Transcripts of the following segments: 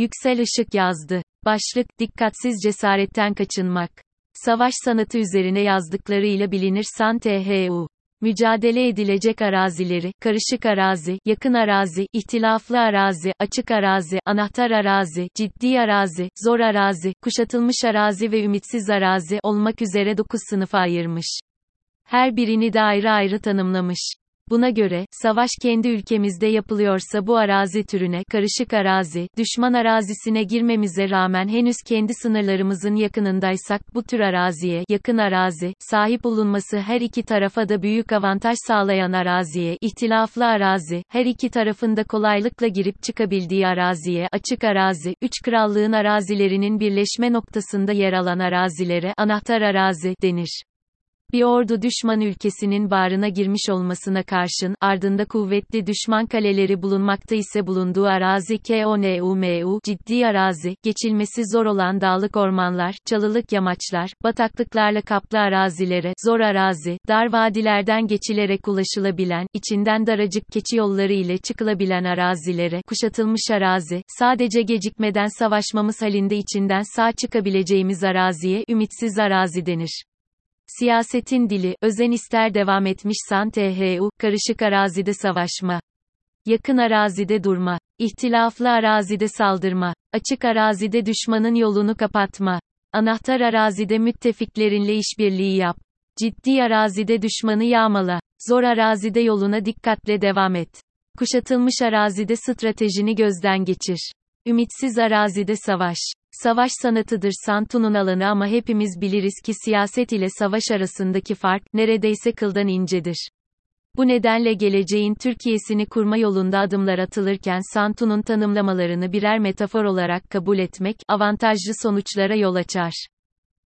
Yüksel Işık yazdı. Başlık, dikkatsiz cesaretten kaçınmak. Savaş sanatı üzerine yazdıklarıyla bilinir San THU. Mücadele edilecek arazileri, karışık arazi, yakın arazi, ihtilaflı arazi, açık arazi, anahtar arazi, ciddi arazi, zor arazi, kuşatılmış arazi ve ümitsiz arazi olmak üzere 9 sınıfa ayırmış. Her birini de ayrı ayrı tanımlamış. Buna göre, savaş kendi ülkemizde yapılıyorsa bu arazi türüne, karışık arazi, düşman arazisine girmemize rağmen henüz kendi sınırlarımızın yakınındaysak, bu tür araziye, yakın arazi, sahip olunması her iki tarafa da büyük avantaj sağlayan araziye, ihtilaflı arazi, her iki tarafında kolaylıkla girip çıkabildiği araziye, açık arazi, üç krallığın arazilerinin birleşme noktasında yer alan arazilere, anahtar arazi, denir. Bir ordu düşman ülkesinin bağrına girmiş olmasına karşın, ardında kuvvetli düşman kaleleri bulunmakta ise bulunduğu arazi KONUMU, ciddi arazi, geçilmesi zor olan dağlık ormanlar, çalılık yamaçlar, bataklıklarla kaplı arazilere, zor arazi, dar vadilerden geçilerek ulaşılabilen, içinden daracık keçi yolları ile çıkılabilen arazilere, kuşatılmış arazi, sadece gecikmeden savaşmamız halinde içinden sağ çıkabileceğimiz araziye, ümitsiz arazi denir. Siyasetin dili, özen ister devam etmiş San THU, karışık arazide savaşma. Yakın arazide durma. ihtilaflı arazide saldırma. Açık arazide düşmanın yolunu kapatma. Anahtar arazide müttefiklerinle işbirliği yap. Ciddi arazide düşmanı yağmala. Zor arazide yoluna dikkatle devam et. Kuşatılmış arazide stratejini gözden geçir. Ümitsiz arazide savaş. Savaş sanatıdır Santu'nun alanı ama hepimiz biliriz ki siyaset ile savaş arasındaki fark, neredeyse kıldan incedir. Bu nedenle geleceğin Türkiye'sini kurma yolunda adımlar atılırken Santu'nun tanımlamalarını birer metafor olarak kabul etmek, avantajlı sonuçlara yol açar.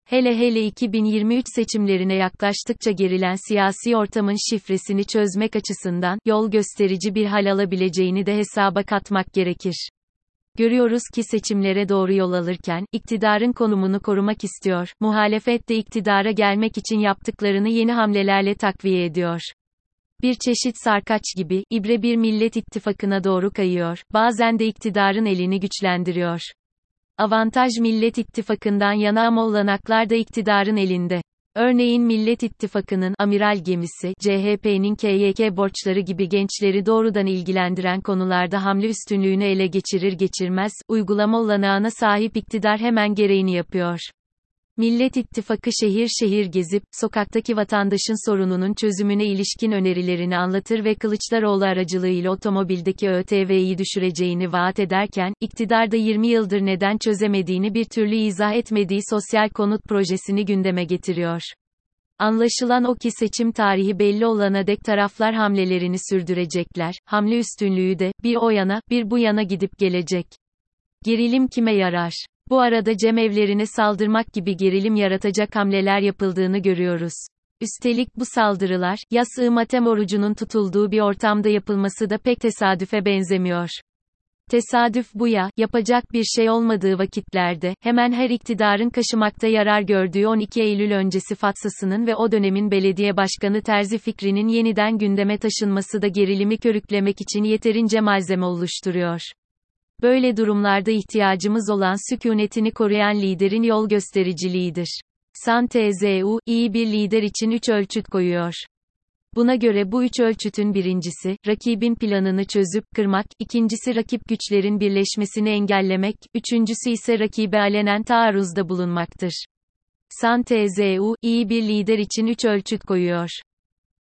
Hele hele 2023 seçimlerine yaklaştıkça gerilen siyasi ortamın şifresini çözmek açısından, yol gösterici bir hal alabileceğini de hesaba katmak gerekir. Görüyoruz ki seçimlere doğru yol alırken, iktidarın konumunu korumak istiyor, muhalefet de iktidara gelmek için yaptıklarını yeni hamlelerle takviye ediyor. Bir çeşit sarkaç gibi, ibre bir millet ittifakına doğru kayıyor, bazen de iktidarın elini güçlendiriyor. Avantaj millet ittifakından yana ama olanaklar da iktidarın elinde. Örneğin Millet İttifakı'nın amiral gemisi, CHP'nin KYK borçları gibi gençleri doğrudan ilgilendiren konularda hamle üstünlüğünü ele geçirir geçirmez, uygulama olanağına sahip iktidar hemen gereğini yapıyor. Millet İttifakı şehir şehir gezip, sokaktaki vatandaşın sorununun çözümüne ilişkin önerilerini anlatır ve Kılıçdaroğlu aracılığıyla otomobildeki ÖTV'yi düşüreceğini vaat ederken, iktidar da 20 yıldır neden çözemediğini bir türlü izah etmediği sosyal konut projesini gündeme getiriyor. Anlaşılan o ki seçim tarihi belli olana dek taraflar hamlelerini sürdürecekler, hamle üstünlüğü de, bir o yana, bir bu yana gidip gelecek. Gerilim kime yarar? Bu arada cemevlerine saldırmak gibi gerilim yaratacak hamleler yapıldığını görüyoruz. Üstelik bu saldırılar, yas matem orucunun tutulduğu bir ortamda yapılması da pek tesadüfe benzemiyor. Tesadüf bu ya, yapacak bir şey olmadığı vakitlerde, hemen her iktidarın kaşımakta yarar gördüğü 12 Eylül öncesi fatsasının ve o dönemin belediye başkanı Terzi fikrinin yeniden gündeme taşınması da gerilimi körüklemek için yeterince malzeme oluşturuyor. Böyle durumlarda ihtiyacımız olan sükunetini koruyan liderin yol göstericiliğidir. San TZU, iyi bir lider için üç ölçüt koyuyor. Buna göre bu üç ölçütün birincisi, rakibin planını çözüp kırmak, ikincisi rakip güçlerin birleşmesini engellemek, üçüncüsü ise rakibe alenen taarruzda bulunmaktır. San TZU, iyi bir lider için üç ölçüt koyuyor.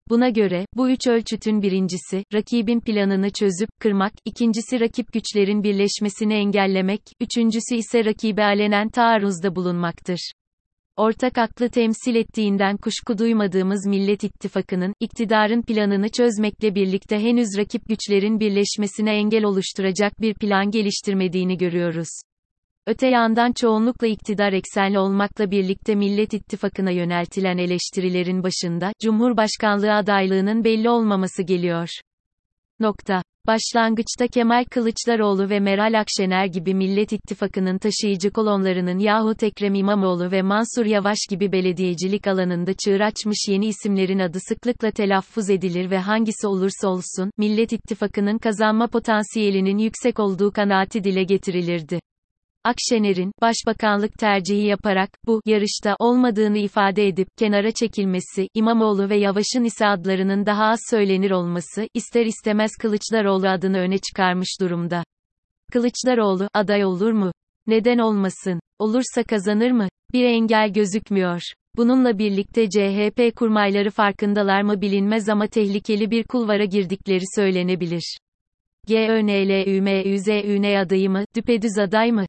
Buna göre, bu üç ölçütün birincisi, rakibin planını çözüp, kırmak, ikincisi rakip güçlerin birleşmesini engellemek, üçüncüsü ise rakibe alenen taarruzda bulunmaktır. Ortak aklı temsil ettiğinden kuşku duymadığımız Millet İttifakı'nın, iktidarın planını çözmekle birlikte henüz rakip güçlerin birleşmesine engel oluşturacak bir plan geliştirmediğini görüyoruz. Öte yandan çoğunlukla iktidar eksenli olmakla birlikte Millet İttifakı'na yöneltilen eleştirilerin başında, Cumhurbaşkanlığı adaylığının belli olmaması geliyor. Nokta. Başlangıçta Kemal Kılıçdaroğlu ve Meral Akşener gibi Millet İttifakı'nın taşıyıcı kolonlarının yahut Ekrem İmamoğlu ve Mansur Yavaş gibi belediyecilik alanında çığır açmış yeni isimlerin adı sıklıkla telaffuz edilir ve hangisi olursa olsun, Millet İttifakı'nın kazanma potansiyelinin yüksek olduğu kanaati dile getirilirdi. Akşener'in, başbakanlık tercihi yaparak, bu, yarışta, olmadığını ifade edip, kenara çekilmesi, İmamoğlu ve Yavaş'ın ise adlarının daha az söylenir olması, ister istemez Kılıçdaroğlu adını öne çıkarmış durumda. Kılıçdaroğlu, aday olur mu? Neden olmasın? Olursa kazanır mı? Bir engel gözükmüyor. Bununla birlikte CHP kurmayları farkındalar mı bilinmez ama tehlikeli bir kulvara girdikleri söylenebilir. GÖNLÜMÜZÜN adayı mı, düpedüz aday mı?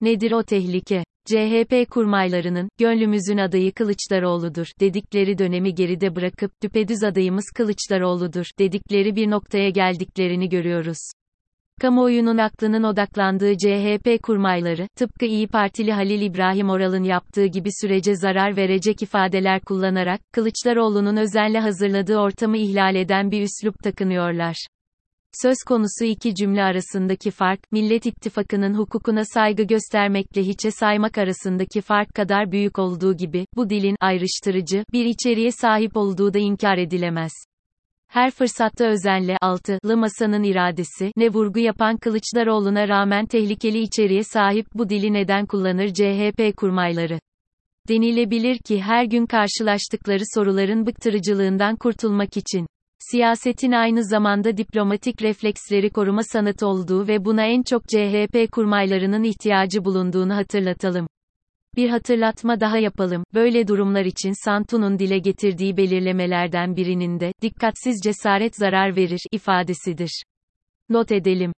Nedir o tehlike? CHP kurmaylarının, gönlümüzün adayı Kılıçdaroğlu'dur, dedikleri dönemi geride bırakıp, düpedüz adayımız Kılıçdaroğlu'dur, dedikleri bir noktaya geldiklerini görüyoruz. Kamuoyunun aklının odaklandığı CHP kurmayları, tıpkı İyi Partili Halil İbrahim Oral'ın yaptığı gibi sürece zarar verecek ifadeler kullanarak, Kılıçdaroğlu'nun özenle hazırladığı ortamı ihlal eden bir üslup takınıyorlar. Söz konusu iki cümle arasındaki fark, Millet İttifakı'nın hukukuna saygı göstermekle hiçe saymak arasındaki fark kadar büyük olduğu gibi, bu dilin, ayrıştırıcı, bir içeriğe sahip olduğu da inkar edilemez. Her fırsatta özenle, altılı masanın iradesi, ne vurgu yapan Kılıçdaroğlu'na rağmen tehlikeli içeriğe sahip bu dili neden kullanır CHP kurmayları? Denilebilir ki her gün karşılaştıkları soruların bıktırıcılığından kurtulmak için. Siyasetin aynı zamanda diplomatik refleksleri koruma sanatı olduğu ve buna en çok CHP kurmaylarının ihtiyacı bulunduğunu hatırlatalım. Bir hatırlatma daha yapalım. Böyle durumlar için Santu'nun dile getirdiği belirlemelerden birinin de dikkatsiz cesaret zarar verir ifadesidir. Not edelim.